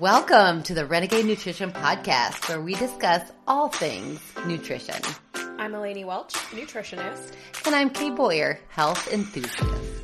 Welcome to the Renegade Nutrition Podcast, where we discuss all things nutrition. I'm Elanie Welch, nutritionist. And I'm Kay Boyer, health enthusiast.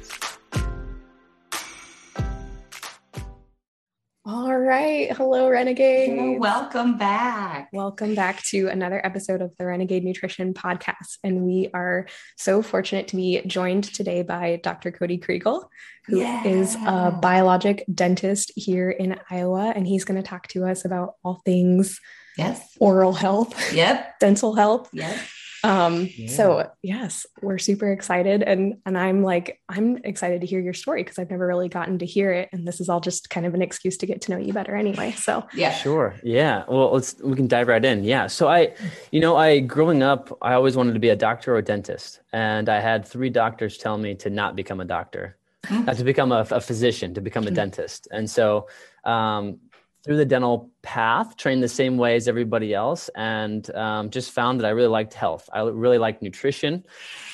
Right. Hello, Renegade. welcome back. Welcome back to another episode of the Renegade Nutrition Podcast. And we are so fortunate to be joined today by Dr. Cody Kriegel, who yeah. is a biologic dentist here in Iowa. And he's going to talk to us about all things yes oral health yep dental health yep um yeah. so yes we're super excited. And and i'm like i'm excited to hear your story because i've never really gotten to hear it. And this is all just kind of an excuse to get to know you better anyway. So yeah. Sure. Yeah. Well let's we can dive right in. Yeah. So i you know i growing up i always wanted to be a doctor or a dentist. And i had three doctors tell me to not become a doctor mm-hmm. to become a, a, physician to become a mm-hmm. dentist. And so um, through the dental path, trained the same way as everybody else, and um, just found that I really liked health. I really liked nutrition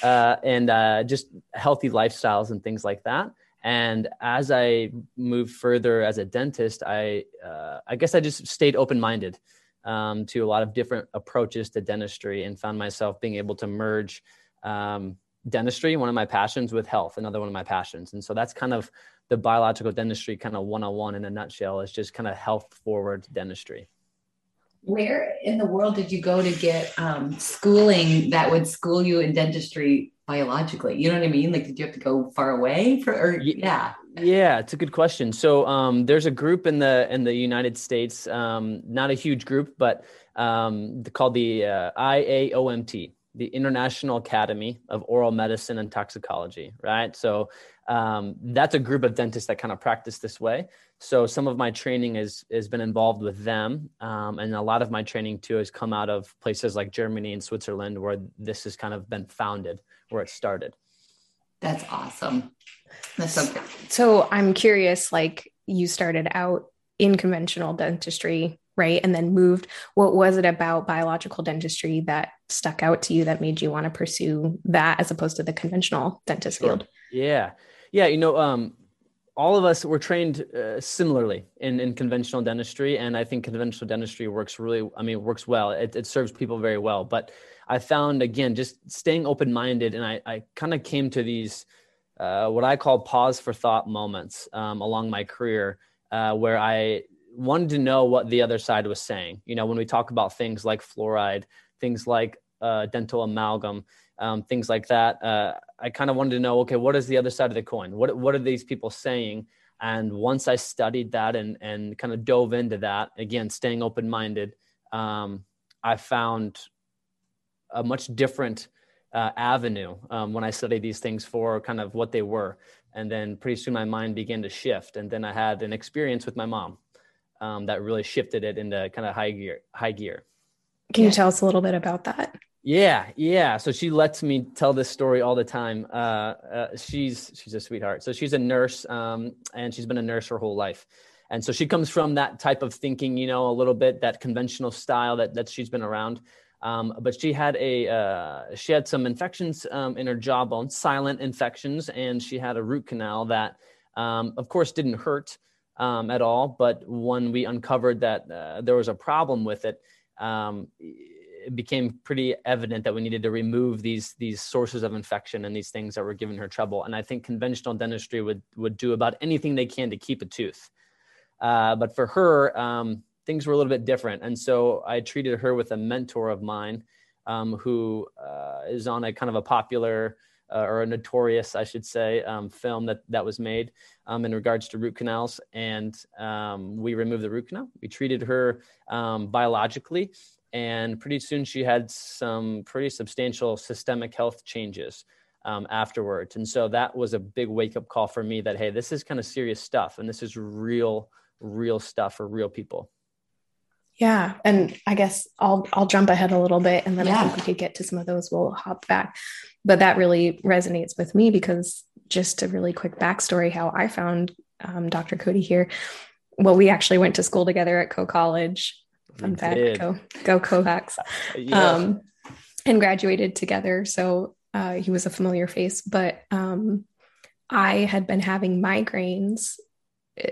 uh, and uh, just healthy lifestyles and things like that. And as I moved further as a dentist, I uh, I guess I just stayed open minded um, to a lot of different approaches to dentistry and found myself being able to merge um, dentistry, one of my passions, with health, another one of my passions. And so that's kind of the biological dentistry kind of 101 in a nutshell is just kind of health forward dentistry. Where in the world did you go to get um, schooling that would school you in dentistry biologically? You know what i mean? Like did you have to go far away for or yeah. yeah it's a good question. So um, there's a group in the in the united states um, not a huge group but um, called the uh, iaomt the international academy of oral medicine and toxicology right so um, that's a group of dentists that kind of practice this way. So some of my training has has been involved with them, um, and a lot of my training too has come out of places like Germany and Switzerland, where this has kind of been founded, where it started. That's awesome. That's so good. So I'm curious, like you started out in conventional dentistry, right, and then moved. What was it about biological dentistry that stuck out to you that made you want to pursue that as opposed to the conventional dentist sure. field? Yeah. Yeah, you know, um, all of us were trained uh, similarly in, in conventional dentistry, and I think conventional dentistry works really. I mean, works well. It, it serves people very well. But I found again, just staying open minded, and I, I kind of came to these uh, what I call pause for thought moments um, along my career, uh, where I wanted to know what the other side was saying. You know, when we talk about things like fluoride, things like uh, dental amalgam, um, things like that. Uh, I kind of wanted to know, okay, what is the other side of the coin? What what are these people saying? And once I studied that and and kind of dove into that, again, staying open minded, um, I found a much different uh, avenue um, when I studied these things for kind of what they were. And then pretty soon my mind began to shift. And then I had an experience with my mom um, that really shifted it into kind of high gear. High gear. Can you tell us a little bit about that? Yeah, yeah. So she lets me tell this story all the time. Uh, uh, she's she's a sweetheart. So she's a nurse, um, and she's been a nurse her whole life, and so she comes from that type of thinking, you know, a little bit that conventional style that that she's been around. Um, but she had a uh, she had some infections um, in her jawbone, silent infections, and she had a root canal that, um, of course, didn't hurt um, at all. But when we uncovered that uh, there was a problem with it um, it became pretty evident that we needed to remove these these sources of infection and these things that were giving her trouble. And I think conventional dentistry would would do about anything they can to keep a tooth. Uh, but for her, um, things were a little bit different, and so I treated her with a mentor of mine um, who uh, is on a kind of a popular uh, or a notorious, I should say, um, film that that was made um, in regards to root canals. And um, we removed the root canal. We treated her um, biologically, and pretty soon she had some pretty substantial systemic health changes um, afterwards and so that was a big wake-up call for me that hey this is kind of serious stuff and this is real real stuff for real people yeah and i guess i'll i'll jump ahead a little bit and then yeah. i think we could get to some of those we'll hop back but that really resonates with me because just a really quick backstory how i found um, dr cody here well we actually went to school together at Coe College fun fact did. go go Kohawks yeah. um, and graduated together so uh, he was a familiar face but um, i had been having migraines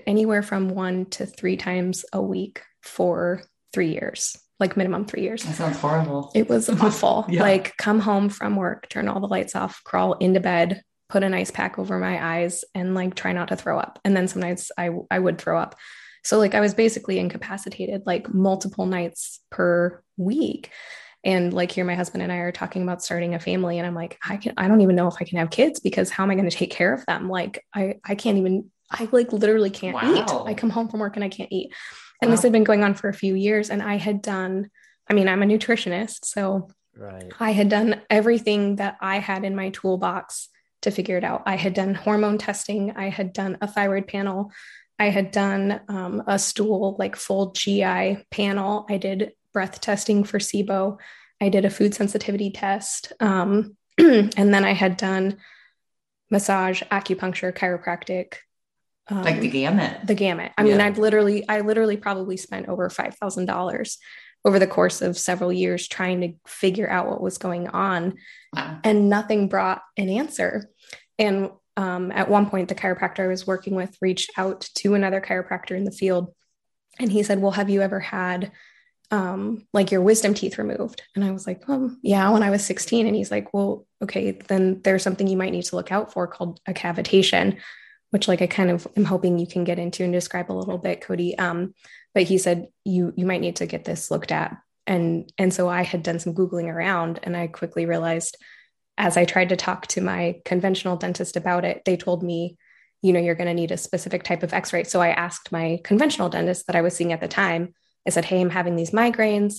anywhere from one to three times a week for three years like minimum three years. That sounds horrible. It was awful. yeah. Like come home from work, turn all the lights off, crawl into bed, put an ice pack over my eyes, and like try not to throw up. And then some nights I I would throw up. So like I was basically incapacitated like multiple nights per week. And like here, my husband and I are talking about starting a family, and I'm like, I can I don't even know if I can have kids because how am I going to take care of them? Like I I can't even I like literally can't wow. eat. I come home from work and I can't eat. And wow. this had been going on for a few years. And I had done, I mean, I'm a nutritionist. So right. I had done everything that I had in my toolbox to figure it out. I had done hormone testing, I had done a thyroid panel, I had done um, a stool, like full GI panel. I did breath testing for SIBO. I did a food sensitivity test. Um, and then I had done massage, acupuncture, chiropractic, um, like the gamut. the gamut. I yeah. mean i've literally i literally probably spent over $5000 over the course of several years trying to figure out what was going on wow. and nothing brought an answer. And um, at one point the chiropractor i was working with reached out to another chiropractor in the field and he said well have you ever had um, like your wisdom teeth removed? And i was like um, yeah when i was 16 and he's like well okay then there's something you might need to look out for called a cavitation which like I kind of am hoping you can get into and describe a little bit, Cody. Um, but he said you you might need to get this looked at. And and so I had done some Googling around and I quickly realized as I tried to talk to my conventional dentist about it, they told me, you know, you're going to need a specific type of x-ray. So I asked my conventional dentist that I was seeing at the time, I said, Hey, I'm having these migraines.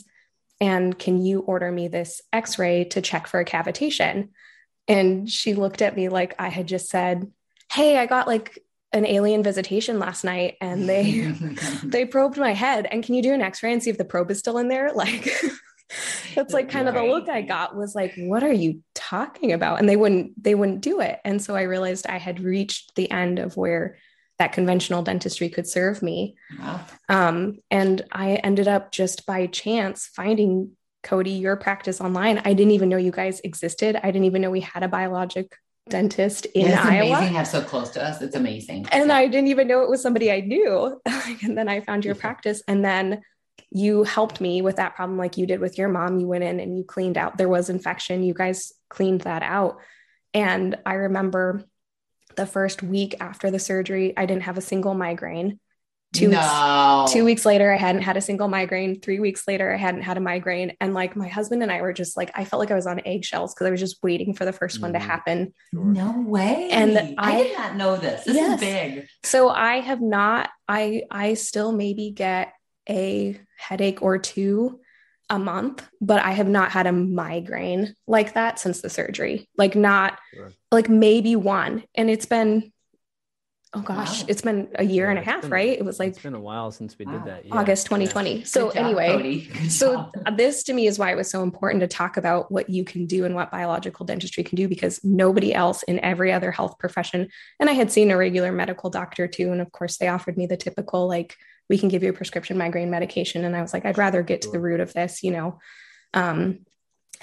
And can you order me this x-ray to check for a cavitation? And she looked at me like I had just said, hey, I got like an alien visitation last night and they they probed my head. And can you do an x-ray and see if the probe is still in there? Like that's like kind of the look i got was like what are you talking about? And they wouldn't they wouldn't do it. And so i realized i had reached the end of where that conventional dentistry could serve me. Wow. um, and i ended up just by chance finding cody your practice online. I didn't even know you guys existed. I didn't even know we had a biologic dentist in yeah, it's Iowa. Amazing have so close to us. It's amazing. And I didn't even know it was somebody I knew. and then I found your practice, and then you helped me with that problem, like you did with your mom. You went in and you cleaned out. There was infection. You guys cleaned that out. And I remember the first week after the surgery, I didn't have a single migraine. Two no. weeks two weeks later, I hadn't had a single migraine. Three weeks later, I hadn't had a migraine. And like my husband and I were just like, I felt like I was on eggshells because I was just waiting for the first mm. one to mm-hmm. happen. No way. And I, I did not know this. This yes. is big. So I have not, I I still maybe get a headache or two a month, but I have not had a migraine like that since the surgery. Like not sure. like maybe one. And it's been oh gosh, wow. it's been a year yeah, and a half, been, right? It was like it's been a while since we wow. did that. Yeah. August 2020. Yeah. So job, anyway, so this to me is why it was so important to talk about what you can do and what biological dentistry can do because nobody else in every other health profession and I had seen a regular medical doctor too and of course they offered me the typical like we can give you a prescription migraine medication and I was like I'd rather get to the root of this, you know. Um,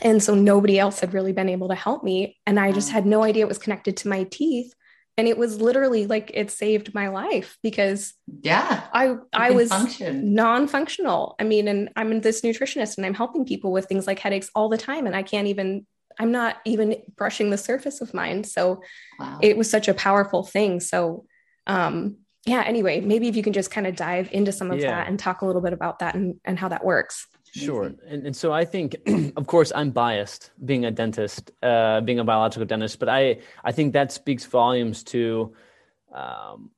and so nobody else had really been able to help me and I just had no idea it was connected to my teeth and it was literally like it saved my life because yeah i i was function. non-functional i mean and i'm this nutritionist and i'm helping people with things like headaches all the time and i can't even i'm not even brushing the surface of mine so wow. it was such a powerful thing so um yeah anyway maybe if you can just kind of dive into some of yeah. that and talk a little bit about that and, and how that works Sure. And, and so I think, of course, I'm biased being a dentist, uh, being a biological dentist, but I, I think that speaks volumes to um,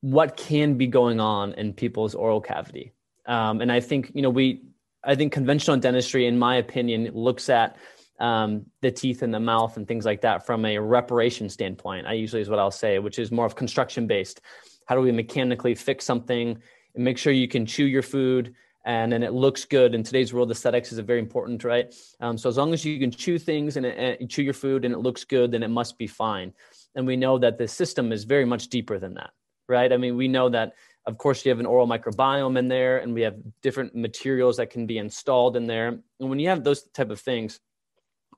what can be going on in people's oral cavity. Um, and I think, you know, we, I think conventional dentistry, in my opinion, looks at um, the teeth in the mouth and things like that from a reparation standpoint. I usually is what I'll say, which is more of construction based. How do we mechanically fix something and make sure you can chew your food? And then it looks good. In today's world, aesthetics is a very important, right? Um, so as long as you can chew things and, and chew your food and it looks good, then it must be fine. And we know that the system is very much deeper than that, right? I mean, we know that of course you have an oral microbiome in there and we have different materials that can be installed in there and when you have those type of things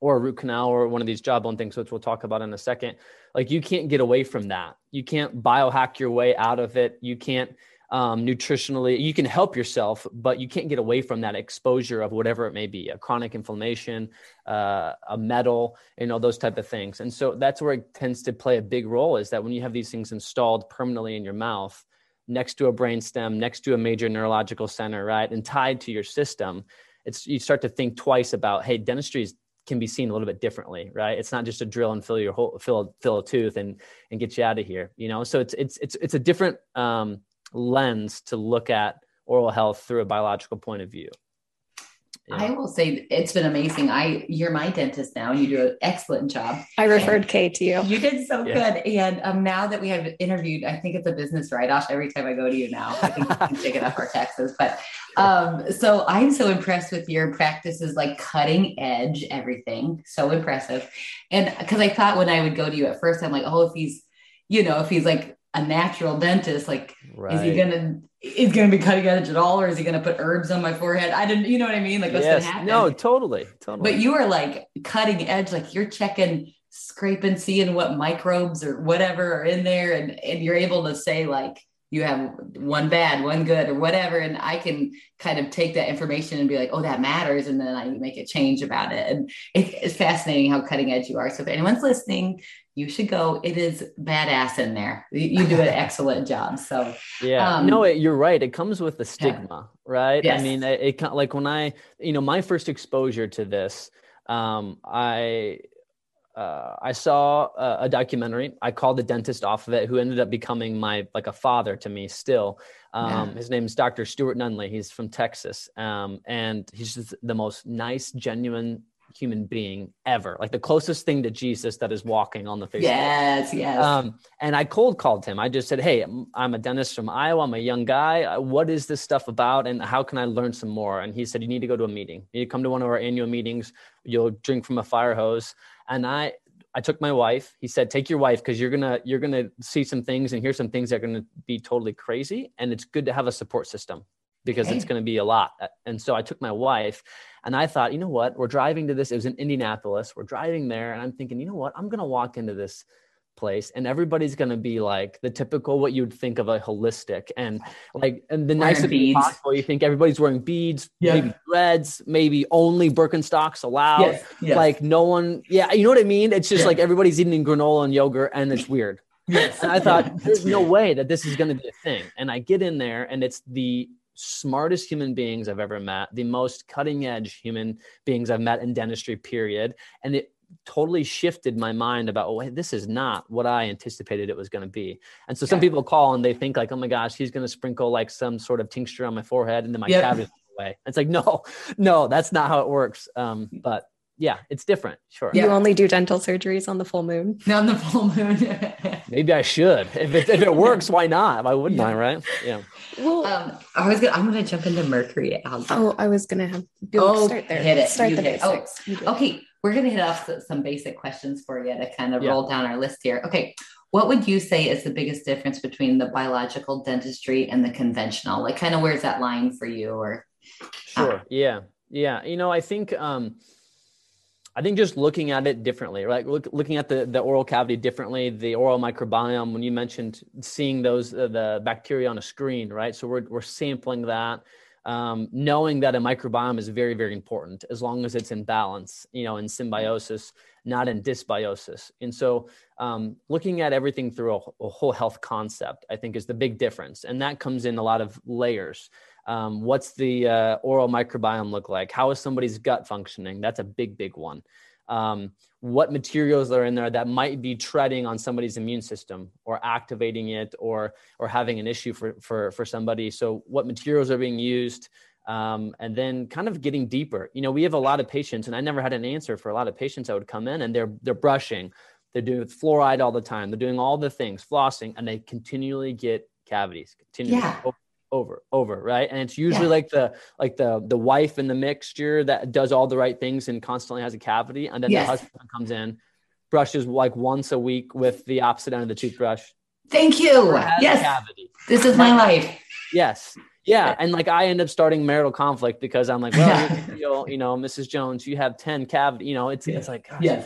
or a root canal or one of these jawbone things, which we'll talk about in a second. Like you can't get away from that. You can't biohack your way out of it. You can't um, nutritionally. You can help yourself, but you can't get away from that exposure of whatever it may be, a chronic inflammation, uh, a metal, you know, those type of things. And so that's where it tends to play a big role is that when you have these things installed permanently in your mouth, next to a brain stem, next to a major neurological center, right, and tied to your system, it's you start to think twice about, hey, dentistry is can be seen a little bit differently, right? It's not just a drill and fill your whole fill fill a tooth and and get you out of here, you know. So it's it's it's it's a different um, lens to look at oral health through a biological point of view. Yeah. I will say it's been amazing. I you're my dentist now, and you do an excellent job. I referred Kay to you. You did so yeah. good. And um, now that we have interviewed, I think it's a business write-off every time I go to you now. I think we can take it off our taxes. But um, so I'm so impressed with your practices, like cutting edge everything. So impressive. And because I thought when I would go to you at first, I'm like, oh, if he's, you know, if he's like a natural dentist, like, right. is he gonna is gonna be cutting edge at all, or is he gonna put herbs on my forehead? I didn't, you know what I mean? Like, what's yes. gonna happen? No, totally, totally. But you are like cutting edge, like you're checking, scraping, seeing what microbes or whatever are in there, and and you're able to say like you have one bad, one good, or whatever. And I can kind of take that information and be like, oh, that matters. And then I make a change about it. And it's fascinating how cutting edge you are. So if anyone's listening, you should go. It is badass in there. You do an excellent job. So yeah, um, no, you're right. It comes with the stigma, yeah. right? Yes. I mean, it, it like when I, you know, my first exposure to this, um, I uh, I saw a, a, documentary. I called the dentist off of it, who ended up becoming my like a father to me still. Um, yeah. His name is Dr. Stuart Nunnally. He's from Texas, um, and he's just the most nice, genuine human being ever. Like the closest thing to Jesus that is walking on the face. Yes, yes. Um, and I cold called him. I just said, "Hey, I'm a dentist from Iowa. I'm a young guy. Uh, what is this stuff about, and how can I learn some more?" And he said, "You need to go to a meeting. You need to come to one of our annual meetings. You'll drink from a fire hose." And I, I took my wife. He said, "Take your wife because you're gonna you're gonna see some things and hear some things that are gonna be totally crazy, and it's good to have a support system." Because okay. it's going to be a lot. Uh, and so I took my wife and I thought, you know what? We're driving to this. It was in Indianapolis. We're driving there. And I'm thinking, you know what? I'm going to walk into this place and everybody's going to be like the typical what you'd think of a holistic and like and the nicest thing possible you think everybody's wearing beads yeah. maybe threads maybe only birkenstocks allowed yes. Yes. like no one yeah you know what i mean it's just yeah. like everybody's eating granola and yogurt and it's weird yes. and i thought yeah, there's weird. no way that this is going to be a thing and i get in there and it's the smartest human beings I've ever met, the most cutting edge human beings I've met in dentistry, period. And it totally shifted my mind about, oh, this is not what I anticipated it was going to be. And so some people call and they think like, oh my gosh, he's going to sprinkle like some sort of tincture on my forehead and then my yep. cavity away. It's like, no, no, that's not how it works. Um, but yeah, it's different. Sure. You only do dental surgeries on the full moon. On the full moon. Maybe I should. If it, if it works, why not? Why wouldn't yeah. I? Right? Yeah. Well, um, I was gonna. I'm gonna jump into mercury. Oh, I was gonna have. Oh, start there. Hit it. Start you the basics. Oh, okay, we're gonna hit off some basic questions for you to kind of yeah. roll down our list here. Okay, what would you say is the biggest difference between the biological dentistry and the conventional? Like, kind of where's that line for you? Or sure, uh, yeah, yeah. You know, I think. um I think just looking at it differently, right? Look, looking at the, the oral cavity differently, the oral microbiome, when you mentioned seeing those, uh, the bacteria on a screen, right? So we're, we're sampling that, um, knowing that a microbiome is very, very important as long as it's in balance, you know, in symbiosis, not in dysbiosis. And so um, looking at everything through a, a whole health concept, I think is the big difference. And that comes in a lot of layers. Um, what's the uh, oral microbiome look like? How is somebody's gut functioning? That's a big, big one. Um, what materials are in there that might be treading on somebody's immune system or activating it or or having an issue for for for somebody so what materials are being used um, and then kind of getting deeper you know we have a lot of patients and i never had an answer for a lot of patients that would come in and they're they're brushing they're doing fluoride all the time they're doing all the things flossing and they continually get cavities continually yeah over over right and it's usually yeah. like the like the the wife in the mixture that does all the right things and constantly has a cavity and then yes. the husband comes in brushes like once a week with the opposite end of the toothbrush thank you yes this is my life yes Yeah, and like I end up starting marital conflict because I'm like, well, you, know, Mrs. Jones, you have ten cavity. You know, it's yeah. it's like, gosh. yeah.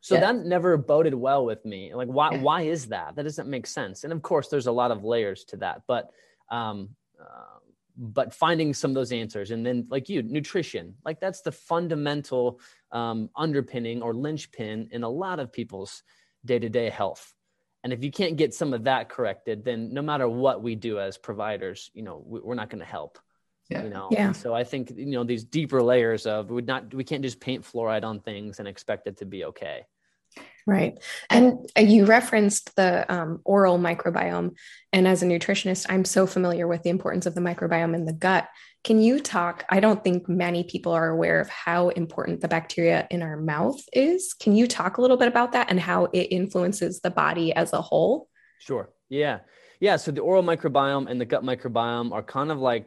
So yeah. that never boded well with me. Like, why? Yeah. Why is that? That doesn't make sense. And of course, there's a lot of layers to that, but um, uh, but finding some of those answers, and then like you, nutrition, like that's the fundamental um, underpinning or linchpin in a lot of people's day to day health. And if you can't get some of that corrected, then no matter what we do as providers, you know, we're not going to help. Yeah. You know, yeah. So I think you know these deeper layers of we not we can't just paint fluoride on things and expect it to be okay. Right. And you referenced the um, oral microbiome. And as a nutritionist, I'm so familiar with the importance of the microbiome in the gut. Can you talk? I don't think many people are aware of how important the bacteria in our mouth is. Can you talk a little bit about that and how it influences the body as a whole? Sure. Yeah. Yeah. So the oral microbiome and the gut microbiome are kind of like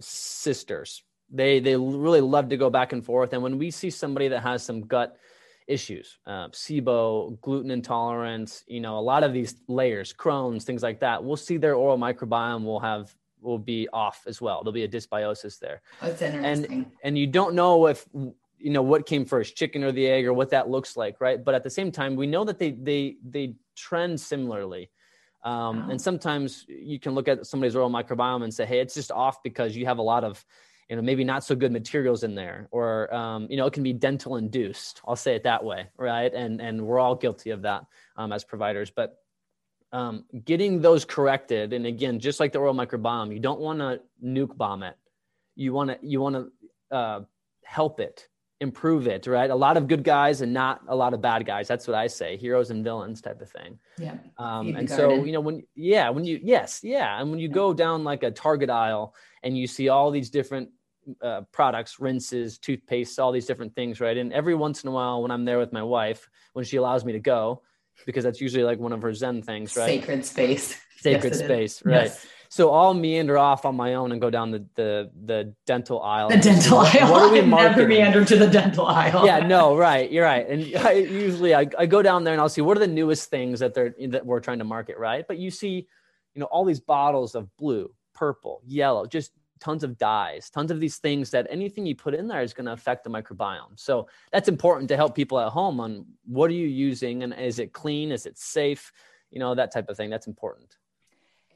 sisters. They they really love to go back and forth. And when we see somebody that has some gut issues, uh, SIBO, gluten intolerance, you know, a lot of these layers, Crohn's, things like that, we'll see their oral microbiome will have will be off as well. There'll be a dysbiosis there. That's interesting. And and you don't know if you know what came first, chicken or the egg, or what that looks like, right? But at the same time, we know that they they they trend similarly. Um, wow. And sometimes you can look at somebody's oral microbiome and say, hey, it's just off because you have a lot of you know maybe not so good materials in there or um, you know it can be dental induced. I'll say it that way right? And and we're all guilty of that um, as providers. But um, getting those corrected and again just like the oral microbiome you don't want to nuke bomb it. You want to you want to uh, help it improve it right? A lot of good guys and not a lot of bad guys. That's what i say heroes and villains type of thing. Yeah. Um, and so you know when yeah when you yes yeah. And when you go down like a target aisle and you see all these different uh, products, rinses, toothpaste, all these different things, right? And every once in a while, when I'm there with my wife, when she allows me to go, because that's usually like one of her Zen things, right? Sacred space. Sacred yes, space, right? Yes. So I'll meander off on my own and go down the the, the dental aisle. The dental aisle. What are we marketing? Never meander to the dental aisle. Yeah, no, right. You're right. And I, usually I, I go down there and I'll see what are the newest things that they're that we're trying to market, right? But you see, you know, all these bottles of blue, purple, yellow, just tons of dyes, tons of these things that anything you put in there is going to affect the microbiome. So that's important to help people at home on what are you using and is it clean? Is it safe? You know, that type of thing. That's important.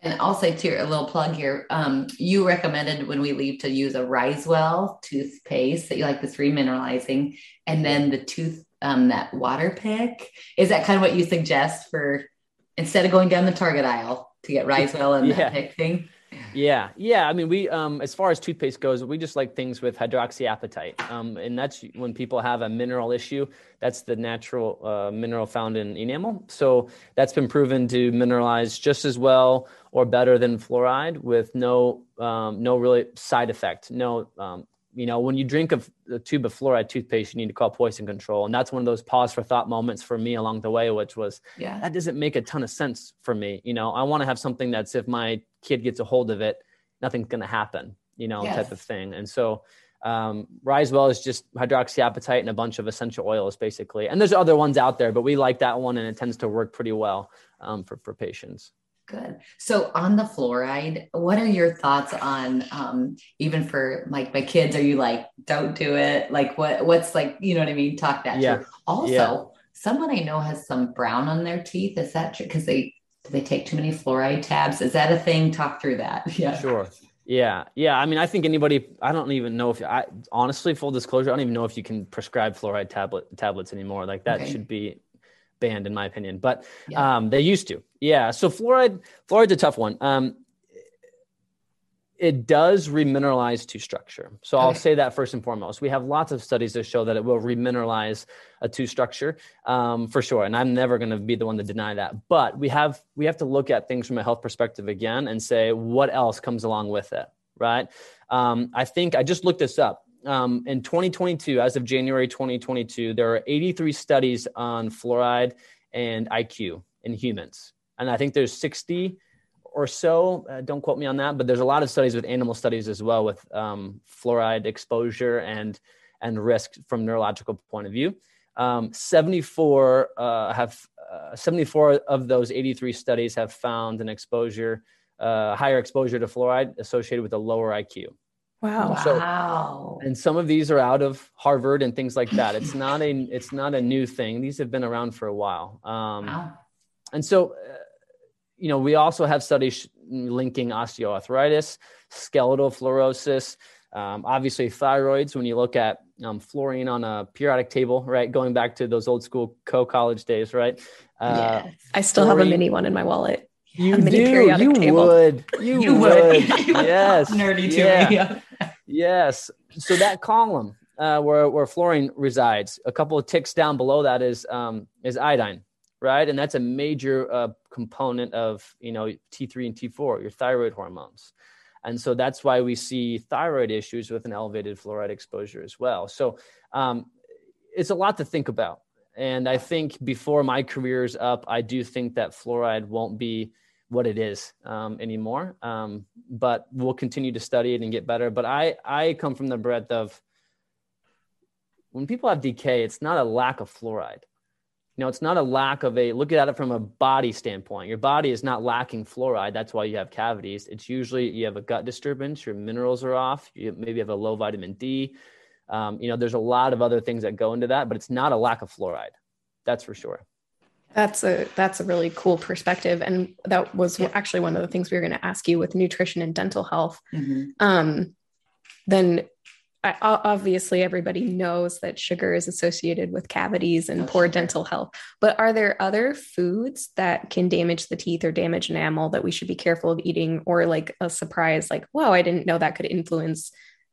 And I'll say too, a little plug here. Um, you recommended when we leave to use a Risewell toothpaste that you like this remineralizing, and then the tooth um, that water pick. Is that kind of what you suggest for instead of going down the Target aisle to get Risewell and yeah. that pick thing? Yeah, yeah. I mean, we um, as far as toothpaste goes, we just like things with hydroxyapatite, um, and that's when people have a mineral issue. That's the natural uh, mineral found in enamel. So that's been proven to mineralize just as well or better than fluoride, with no um, no really side effect, no um, you know, when you drink a, a, tube of fluoride toothpaste, you need to call poison control. And that's one of those pause for thought moments for me along the way, which was, yeah, that doesn't make a ton of sense for me. You know, I want to have something that's if my kid gets a hold of it, nothing's going to happen, you know, yes. type of thing. And so, um, Risewell is just hydroxyapatite and a bunch of essential oils, basically. And there's other ones out there, but we like that one, and it tends to work pretty well um, for for patients. Good. So on the fluoride, what are your thoughts on um, even for like my kids? Are you like, don't do it? Like what what's like, you know what I mean? Talk that yeah. Also, yeah. someone I know has some brown on their teeth. Is that true? Because they do they take too many fluoride tabs? Is that a thing? Talk through that. Yeah. Sure. Yeah. Yeah. I mean, I think anybody, I don't even know if I honestly, full disclosure, I don't even know if you can prescribe fluoride tablet tablets anymore. Like that okay. should be banned in my opinion, but yeah. um, they used to. Yeah. So fluoride, fluoride's a tough one. Um, it does remineralize tooth structure. So okay. I'll say that first and foremost. We have lots of studies that show that it will remineralize a tooth structure um, for sure. And I'm never going to be the one to deny that. But we have we have to look at things from a health perspective again and say what else comes along with it, right? Um, I think I just looked this up um, in 2022, as of January 2022, there are 83 studies on fluoride and IQ in humans. And I think there's 60 or so, uh, don't quote me on that, but there's a lot of studies with animal studies as well with um, fluoride exposure and, and risk from neurological point of view. Um, 74 uh, have uh, 74 of those 83 studies have found an exposure uh, higher exposure to fluoride associated with a lower IQ. Wow. wow. and some of these are out of Harvard and things like that. It's not a it's not a new thing. These have been around for a while. Um, wow. And so, uh, you know, we also have studies linking osteoarthritis, skeletal fluorosis, um, obviously thyroids. When you look at um, fluorine on a periodic table, right, going back to those old school Coe-college days, right? Uh, yes. I still have a mini one in my wallet. You do. You table. would. You, you would. would. yes. Nerdy to yeah. me. yes. So that column uh, where where fluorine resides, a couple of ticks down below that is um, is iodine, right? And that's a major uh, component of you know T3 and T4, your thyroid hormones. And so that's why we see thyroid issues with an elevated fluoride exposure as well. So um, it's a lot to think about. And I think before my career is up, I do think that fluoride won't be what it is um, anymore. Um, but we'll continue to study it and get better. But I, I come from the breadth of when people have decay, it's not a lack of fluoride. You know, it's not a lack of a look at it from a body standpoint. Your body is not lacking fluoride. That's why you have cavities. It's usually you have a gut disturbance, your minerals are off, you maybe have a low vitamin D. Um, you know, there's a lot of other things that go into that, but it's not a lack of fluoride. That's for sure. That's a that's a really cool perspective, and that was yeah. actually one of the things we were going to ask you with nutrition and dental health. Mm-hmm. Um, then I, obviously everybody knows that sugar is associated with cavities and poor dental health. But are there other foods that can damage the teeth or damage enamel that we should be careful of eating? Or like a surprise like wow i didn't know that could influence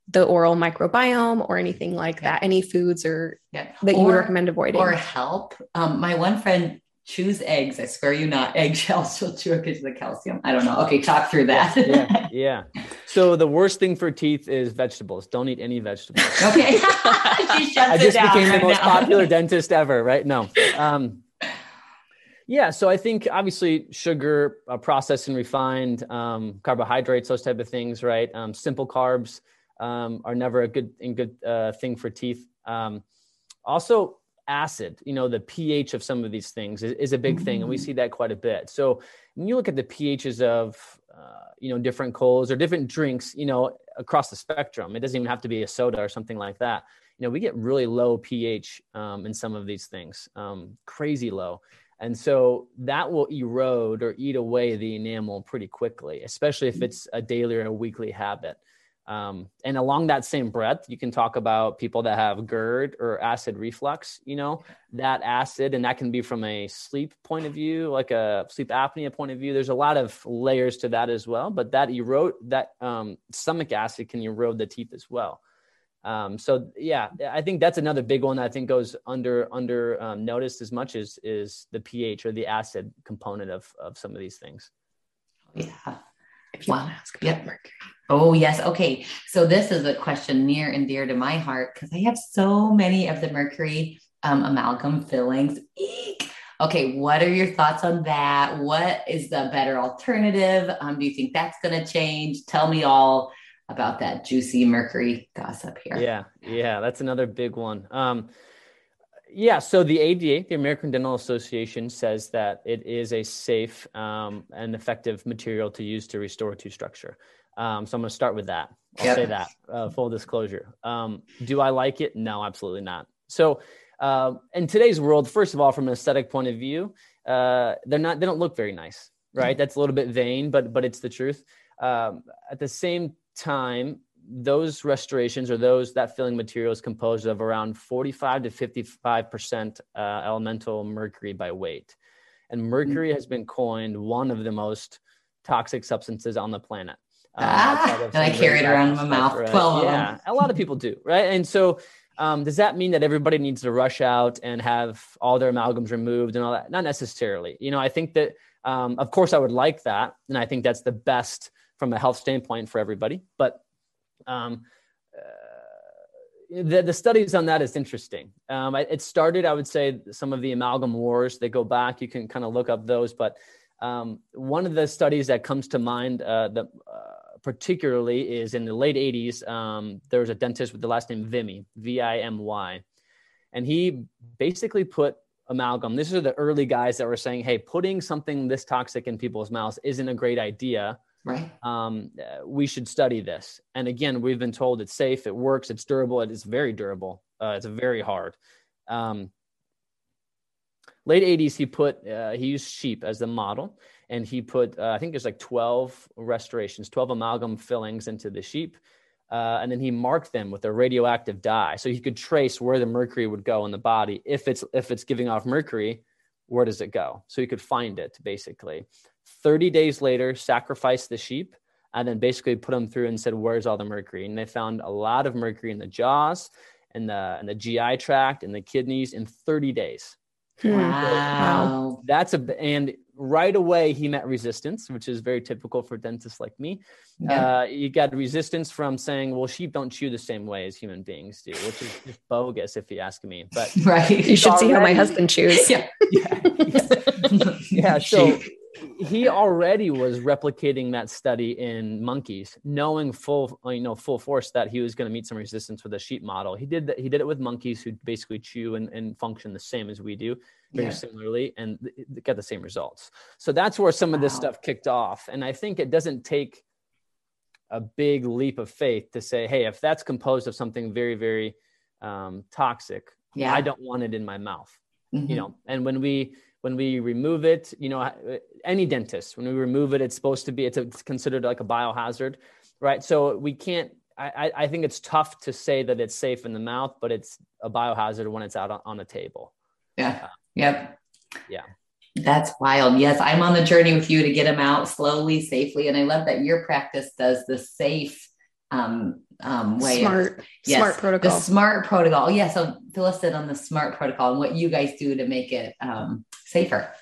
the oral microbiome or anything like yeah. that? Any foods or yeah. that you would recommend avoiding? or help. Um, my one friend choose eggs. I swear you not eggshells. It because of the calcium. I don't know. Okay, talk through that. yeah, yeah. So the worst thing for teeth is vegetables. Don't eat any vegetables. Okay. I just became right the most now. popular dentist ever, right? No. Um, yeah, so I think obviously sugar, uh, processed and refined, um, carbohydrates, those type of things, right? Um, simple carbs um, are never a good, a good uh, thing for teeth. Um, also, acid, you know, the pH of some of these things is, is a big thing. And we see that quite a bit. So when you look at the pHs of, uh, you know, different coals or different drinks, you know, across the spectrum, it doesn't even have to be a soda or something like that. You know, we get really low pH um, in some of these things, um, crazy low. And so that will erode or eat away the enamel pretty quickly, especially if it's a daily or a weekly habit. Um, and along that same breadth, you can talk about people that have GERD or acid reflux, you know, that acid, and that can be from a sleep point of view, like a sleep apnea point of view. There's a lot of layers to that as well, but that erode that um, stomach acid can erode the teeth as well. Um, so yeah, I think that's another big one that I think goes under under um, noticed as much as is the pH or the acid component of of some of these things. Yeah. If you want to ask about mercury. Oh, yes. Okay. So this is a question near and dear to my heart because I have so many of the mercury um, amalgam fillings. Eek. Okay. What are your thoughts on that? What is the better alternative? Um, do you think that's going to change? Tell me all about that juicy mercury gossip here. Yeah. Yeah. That's another big one. Um, yeah, so the ADA, the American Dental Association, says that it is a safe um, and effective material to use to restore tooth structure. Um, so I'm going to start with that. I'll yep. say that uh, full disclosure. Um, do I like it? No, absolutely not. So uh, in today's world, first of all, from an aesthetic point of view, uh, they're not they don't look very nice, right? Mm-hmm. That's a little bit vain, but but it's the truth. Um, at the same time, those restorations or those that filling material is composed of around 45 to 55 percent uh, elemental mercury by weight, and mercury mm-hmm. has been coined one of the most toxic substances on the planet. Um, ah, and I carry it around in my mouth. Twelve. Yeah, a lot of people do, right? And so, um, does that mean that everybody needs to rush out and have all their amalgams removed and all that? Not necessarily. You know, I think that, um, of course, I would like that, and I think that's the best from a health standpoint for everybody. But um, uh, the, the studies on that is interesting. Um, it started, I would say, some of the amalgam wars. They go back. You can kind of look up those, but um, one of the studies that comes to mind uh, that uh, particularly is in the late 80s. Um, there was a dentist with the last name Vimy, V I M Y. And he basically put amalgam. These are the early guys that were saying, hey, putting something this toxic in people's mouths isn't a great idea. right um, we should study this and again we've been told it's safe it works it's durable it is very durable uh, it's very hard um, late 80s he put uh, he used sheep as the model and he put uh, i think there's like 12 restorations 12 amalgam fillings into the sheep uh, and then he marked them with a radioactive dye so he could trace where the mercury would go in the body. If it's if it's giving off mercury where does it go? So he could find it basically. 30 days later sacrificed the sheep and then basically put them through and said where's all the mercury? And they found a lot of mercury in the jaws and the and the gi tract and the kidneys in 30 days. Hmm. Wow. That's a and right away he met resistance, which is very typical for dentists like me. Yeah. Uh, you got resistance from saying, "Well, sheep don't chew the same way as human beings do," which is just bogus if you ask me. But right, you should already, see how my husband chews. Yeah, yeah, yeah. yeah so he already was replicating that study in monkeys, knowing full, you know, full force that he was going to meet some resistance with a sheep model. He did that. He did it with monkeys who basically chew and, and function the same as we do, very yeah. similarly, and get the same results. So that's where some wow. of this stuff kicked off. And I think it doesn't take a big leap of faith to say, hey, if that's composed of something very, very um, toxic, yeah. I don't want it in my mouth. Mm-hmm. You know, and when we when we remove it, you know, any dentist, when we remove it, it's supposed to be, it's, a, it's considered like a biohazard, right? So we can't, I, I think it's tough to say that it's safe in the mouth, but it's a biohazard when it's out on, on a table. Yeah. Uh, yep. Yeah. That's wild. Yes, I'm on the journey with you to get them out slowly, safely. And I love that your practice does the safe um, um, way smart, of, yes, smart protocol. The smart protocol. Yeah. So fill us in on the smart protocol and what you guys do to make it um, safer.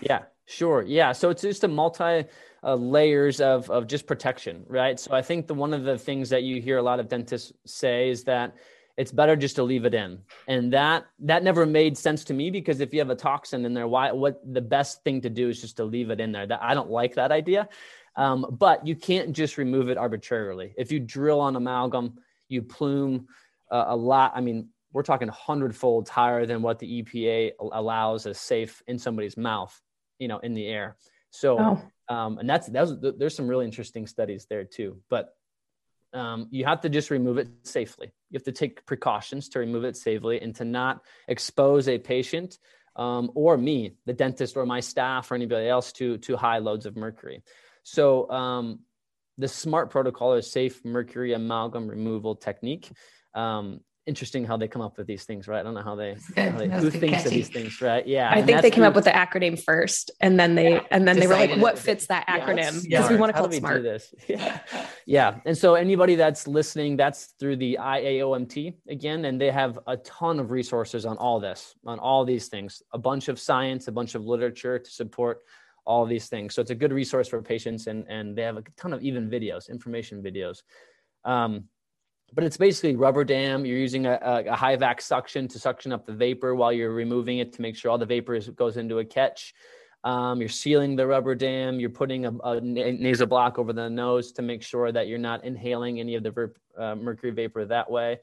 Yeah, sure. Yeah. So it's just a multi uh, layers of, of just protection, right? So I think the one of the things that you hear a lot of dentists say is that it's better just to leave it in. And that that never made sense to me because if you have a toxin in there, why what the best thing to do is just to leave it in there. That I don't like that idea. Um, but you can't just remove it arbitrarily. If you drill on amalgam, you plume uh, a lot. I mean, we're talking hundredfold higher than what the EPA allows as safe in somebody's mouth, you know, in the air. So, oh. um, and that's that's there's some really interesting studies there too. But um, you have to just remove it safely. You have to take precautions to remove it safely and to not expose a patient um, or me, the dentist, or my staff, or anybody else to to high loads of mercury. So um, the SMART protocol is safe mercury amalgam removal technique. Um, interesting how they come up with these things, right? I don't know how they, how they who thinks catchy. of these things, right? Yeah. I think they came up with the acronym first and then they, yeah, and then they were like, what fits that acronym? Because yeah, we want to call it smart. This? Yeah. yeah. And so anybody that's listening, that's through the IAOMT again, and they have a ton of resources on all this, on all these things, a bunch of science, a bunch of literature to support all these things. So it's a good resource for patients and, and they have a ton of even videos, information videos. Um, but it's basically rubber dam. You're using a, a, high vac suction to suction up the vapor while you're removing it to make sure all the vapor is, goes into a catch. Um, you're sealing the rubber dam. You're putting a, a, nasal block over the nose to make sure that you're not inhaling any of the ver- uh, mercury vapor that way.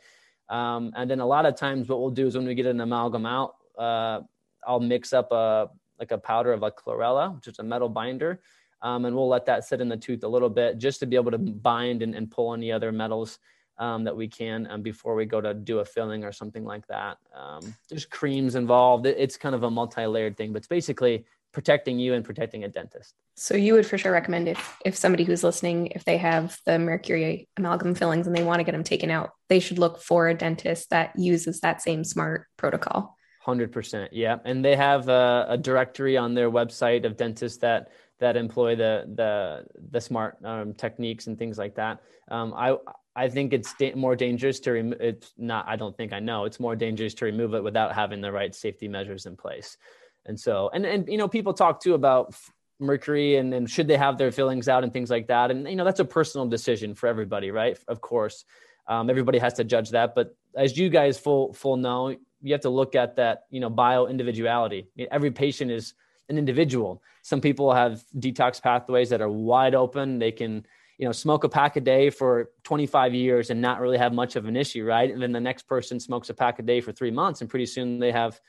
Um, and then a lot of times, what we'll do is when we get an amalgam out, uh, I'll mix up a like a powder of a chlorella, which is a metal binder, um, and we'll let that sit in the tooth a little bit just to be able to bind and, and pull any other metals um, that we can um, before we go to do a filling or something like that. Um, there's creams involved. It's kind of a multi-layered thing, but it's basically protecting you and protecting a dentist. So you would for sure recommend if if somebody who's listening, if they have the mercury amalgam fillings and they want to get them taken out, they should look for a dentist that uses that same smart protocol. Hundred percent, yeah. And they have a, a, directory on their website of dentists that that employ the the the smart um, techniques and things like that. Um, I I think it's da- more dangerous to remove. It's not. I don't think I know. It's more dangerous to remove it without having the right safety measures in place. And so, and and you know, people talk too about mercury and should they have their fillings out and things like that. And you know, that's a personal decision for everybody, right? Of course, um, everybody has to judge that. But as you guys full full know, you have to look at that. You know, bio individuality. Every patient is an individual. Some people have detox pathways that are wide open. They can you know smoke a pack a day for 25 years and not really have much of an issue right? And then the next person smokes a pack a day for three months and pretty soon they have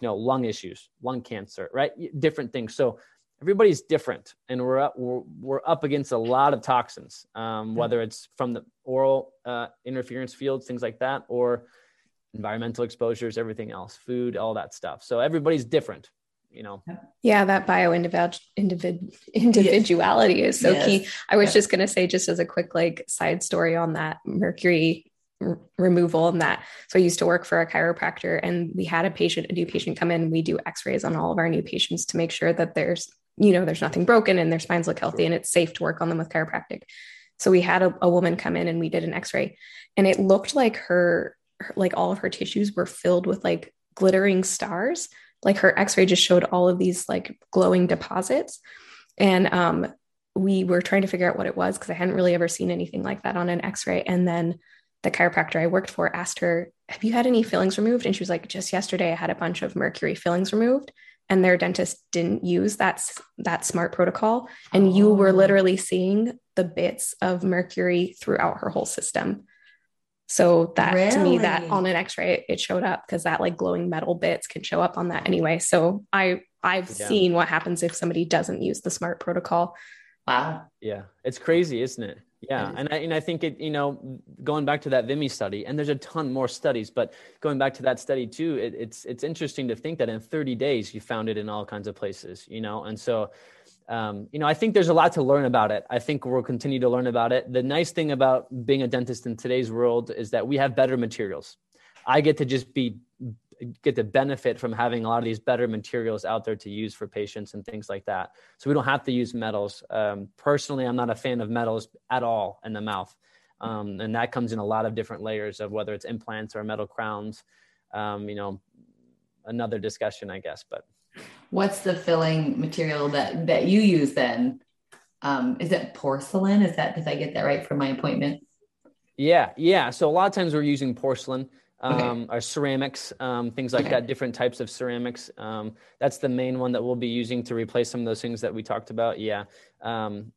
you know lung issues lung cancer right? Different things. So everybody's different and we're up we're, we're up against a lot of toxins um, whether it's from the oral uh, interference fields things like that or environmental exposures everything else food all that stuff. So everybody's different you know. Yeah. That bio individ- individuality is so yes. key i was just going to say just as a quick like side story on that mercury r- removal and that. So i used to work for a chiropractor and we had a patient a new patient come in. We do x-rays on all of our new patients to make sure that there's you know there's nothing broken and their spines look healthy and it's safe to work on them with chiropractic. So we had a, a woman come in and we did an x-ray and it looked like her, her like all of her tissues were filled with like glittering stars like her x-ray just showed all of these like glowing deposits. And um, we were trying to figure out what it was because i hadn't really ever seen anything like that on an x-ray. And then the chiropractor i worked for asked her have you had any fillings removed? And she was like just yesterday i had a bunch of mercury fillings removed. And their dentist didn't use that that smart protocol. And you were oh. literally seeing the bits of mercury throughout her whole system so that really? to me that on an x-ray it showed up because that like glowing metal bits can show up on that anyway. So i i've yeah. seen what happens if somebody doesn't use the smart protocol. Wow. Yeah. It's crazy isn't it? Yeah. And I, and I think it you know going back to that vimy study and there's a ton more studies but going back to that study too it, it's it's interesting to think that in 30 days you found it in all kinds of places you know? And so um, you know, I think there's a lot to learn about it. I think we'll continue to learn about it. The nice thing about being a dentist in today's world is that we have better materials. I get to just be get to benefit from having a lot of these better materials out there to use for patients and things like that. So we don't have to use metals. Um, personally, I'm not a fan of metals at all in the mouth, um, and that comes in a lot of different layers of whether it's implants or metal crowns. Um, you know, another discussion, I guess, but what's the filling material that that you use then? Um, is it porcelain? Is that did I get that right for my appointment? Yeah, yeah. So a lot of times we're using porcelain um, okay. or ceramics, um, things like okay. that, different types of ceramics. Um, that's the main one that we'll be using to replace some of those things that we talked about. Yeah. Um,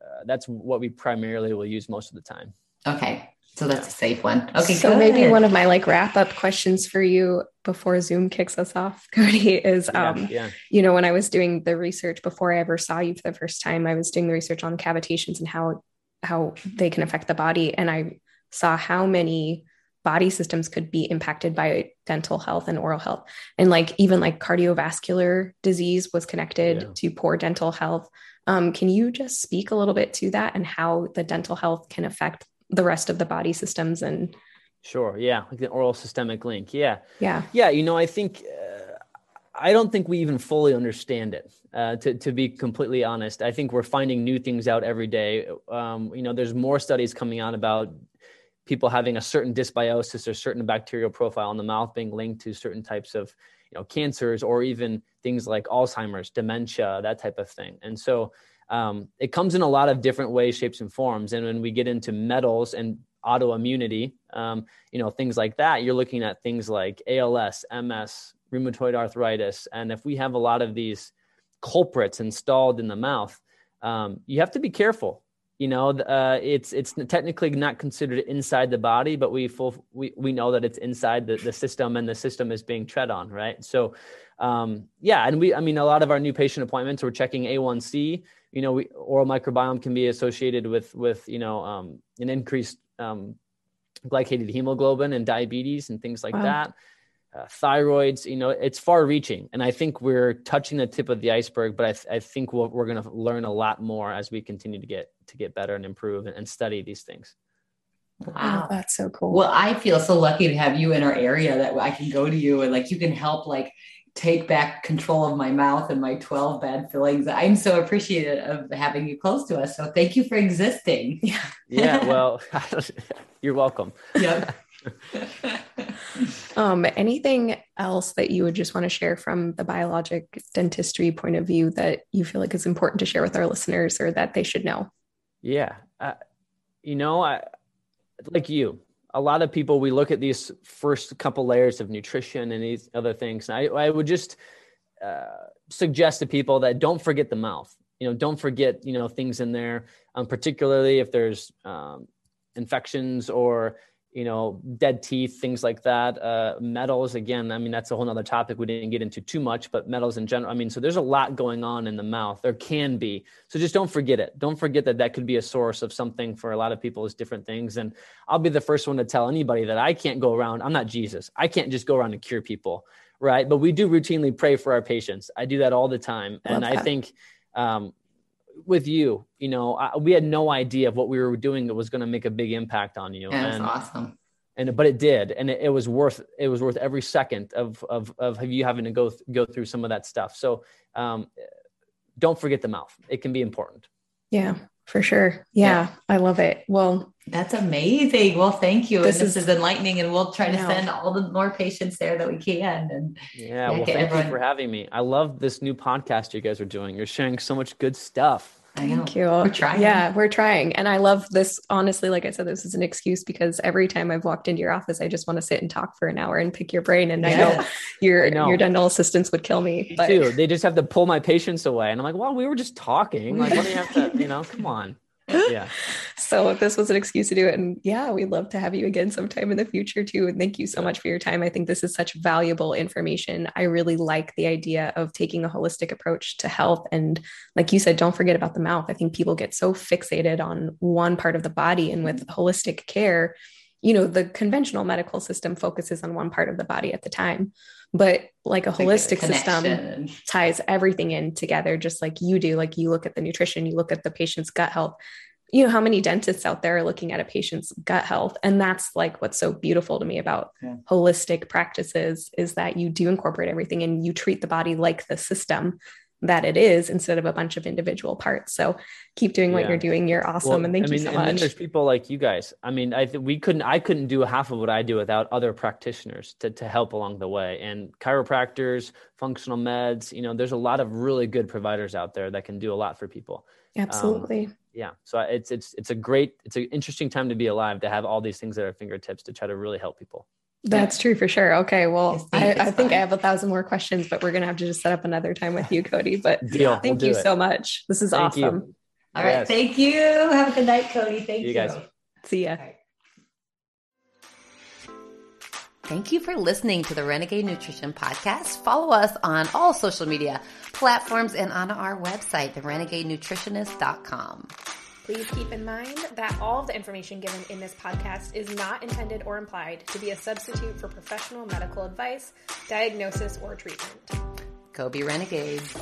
uh, that's what we primarily will use most of the time. Okay. So that's a safe one. Okay. So good. maybe one of my like wrap up questions for you before Zoom kicks us off, Cody, is yeah, um, yeah. you know, when I was doing the research before I ever saw you for the first time, I was doing the research on cavitations and how how they can affect the body. And I saw how many body systems could be impacted by dental health and oral health. And like even like cardiovascular disease was connected yeah. to poor dental health. Um, can you just speak a little bit to that and how the dental health can affect the rest of the body systems and sure. Yeah. Like the oral systemic link. Yeah. Yeah. Yeah. You know i think uh, i don't think we even fully understand it uh, to, to be completely honest. I think we're finding new things out every day. Um, you know there's more studies coming out about people having a certain dysbiosis or certain bacterial profile in the mouth being linked to certain types of you know cancers or even things like alzheimer's dementia that type of thing. And so um, it comes in a lot of different ways, shapes, and forms. And when we get into metals and autoimmunity, um, you know, things like that, you're looking at things like ALS, MS, rheumatoid arthritis. And if we have a lot of these culprits installed in the mouth, um, you have to be careful. You know, uh, it's it's technically not considered inside the body, but we full we, we know that it's inside the, the system, and the system is being tread on, right? So, um, yeah, and we I mean, a lot of our new patient appointments, we're checking A1C you know, we, oral microbiome can be associated with with you know um, an increased um, glycated hemoglobin and diabetes and things like wow. that. Uh, thyroids, you know, it's far reaching. And I think we're touching the tip of the iceberg, but I, th- I think we we are going to learn a lot more as we continue to get, to get better and improve and, and study these things. Wow. Oh, that's so cool. Well, I feel so lucky to have you in our area that I can go to you and like you can help like take back control of my mouth and my 12 bad fillings. I'm so appreciative of having you close to us. So thank you for existing. Yeah. yeah well, you're welcome. Yep. um, anything else that you would just want to share from the biologic dentistry point of view that you feel like is important to share with our listeners or that they should know? Yeah. Uh, you know, I, like you, a lot of people we look at these first couple layers of nutrition and these other things. And i, I would just uh, suggest to people that don't forget the mouth. You know don't forget you know things in there um, particularly if there's um, infections or you know, dead teeth, things like that. Uh, metals, again, I mean, that's a whole other topic we didn't get into too much, but metals in general. I mean, so there's a lot going on in the mouth. There can be. So just don't forget it. Don't forget that that could be a source of something for a lot of people is different things. And I'll be the first one to tell anybody that I can't go around. I'm not Jesus. I can't just go around and cure people. Right. But we do routinely pray for our patients. I do that all the time. and I think, um, with you, you know, I, we had no idea of what we were doing that was going to make a big impact on you. That's and, awesome. And but it did, and it, it, was worth it was worth every second of of of you having to go go through some of that stuff. So um, don't forget the mouth; it can be important. Yeah, for sure. Yeah, yeah. I love it. Well, that's amazing. Well, thank you. This, this is, is, enlightening, and we'll try to send all the more patients there that we can. And yeah, well, thank everyone... you for having me. I love this new podcast you guys are doing. You're sharing so much good stuff. Thank you. We're trying. Yeah, we're trying. And I love this. Honestly, like I said, this is an excuse because every time I've walked into your office, I just want to sit and talk for an hour and pick your brain. And I know your I know. your dental assistants would kill me. me but... too. They just have to pull my patients away. And I'm like, well, we were just talking. Like, what do you have to, you know, come on yeah. So this was an excuse to do it. And yeah, we'd love to have you again sometime in the future too. And thank you so much for your time. I think this is such valuable information. I really like the idea of taking a holistic approach to health. And like you said, don't forget about the mouth. I think people get so fixated on one part of the body. And with mm-hmm. holistic care, you know, the conventional medical system focuses on one part of the body at the time but like a holistic system ties everything in together just like you do. Like you look at the nutrition you look at the patient's gut health. You know how many dentists out there are looking at a patient's gut health? And that's like what's so beautiful to me about yeah. holistic practices is that you do incorporate everything and you treat the body like the system that it is instead of a bunch of individual parts. So keep doing what yeah. you're doing. You're awesome. Well, and thank I mean, you so much. there's people like you guys. I mean, I th- we couldn't, I couldn't do half of what I do without other practitioners to, to help along the way and chiropractors, functional meds, you know, there's a lot of really good providers out there that can do a lot for people. Absolutely. Um, yeah. So it's, it's, it's a great, it's an interesting time to be alive to have all these things at our fingertips to try to really help people. That's true for sure. Okay. Well, I, I, think I have a thousand more questions, but we're going to have to just set up another time with you, Cody. But Deal. thank we'll you it. so much. This is thank awesome. You. All yes. right. Thank you. Have a good night, Cody. Thank you. you. Guys. See ya. Thank you for listening to the Renegade Nutrition Podcast. Follow us on all social media platforms and on our website, therenegadenutritionist.com. Please keep in mind that all of the information given in this podcast is not intended or implied to be a substitute for professional medical advice, diagnosis, or treatment. Go be renegades.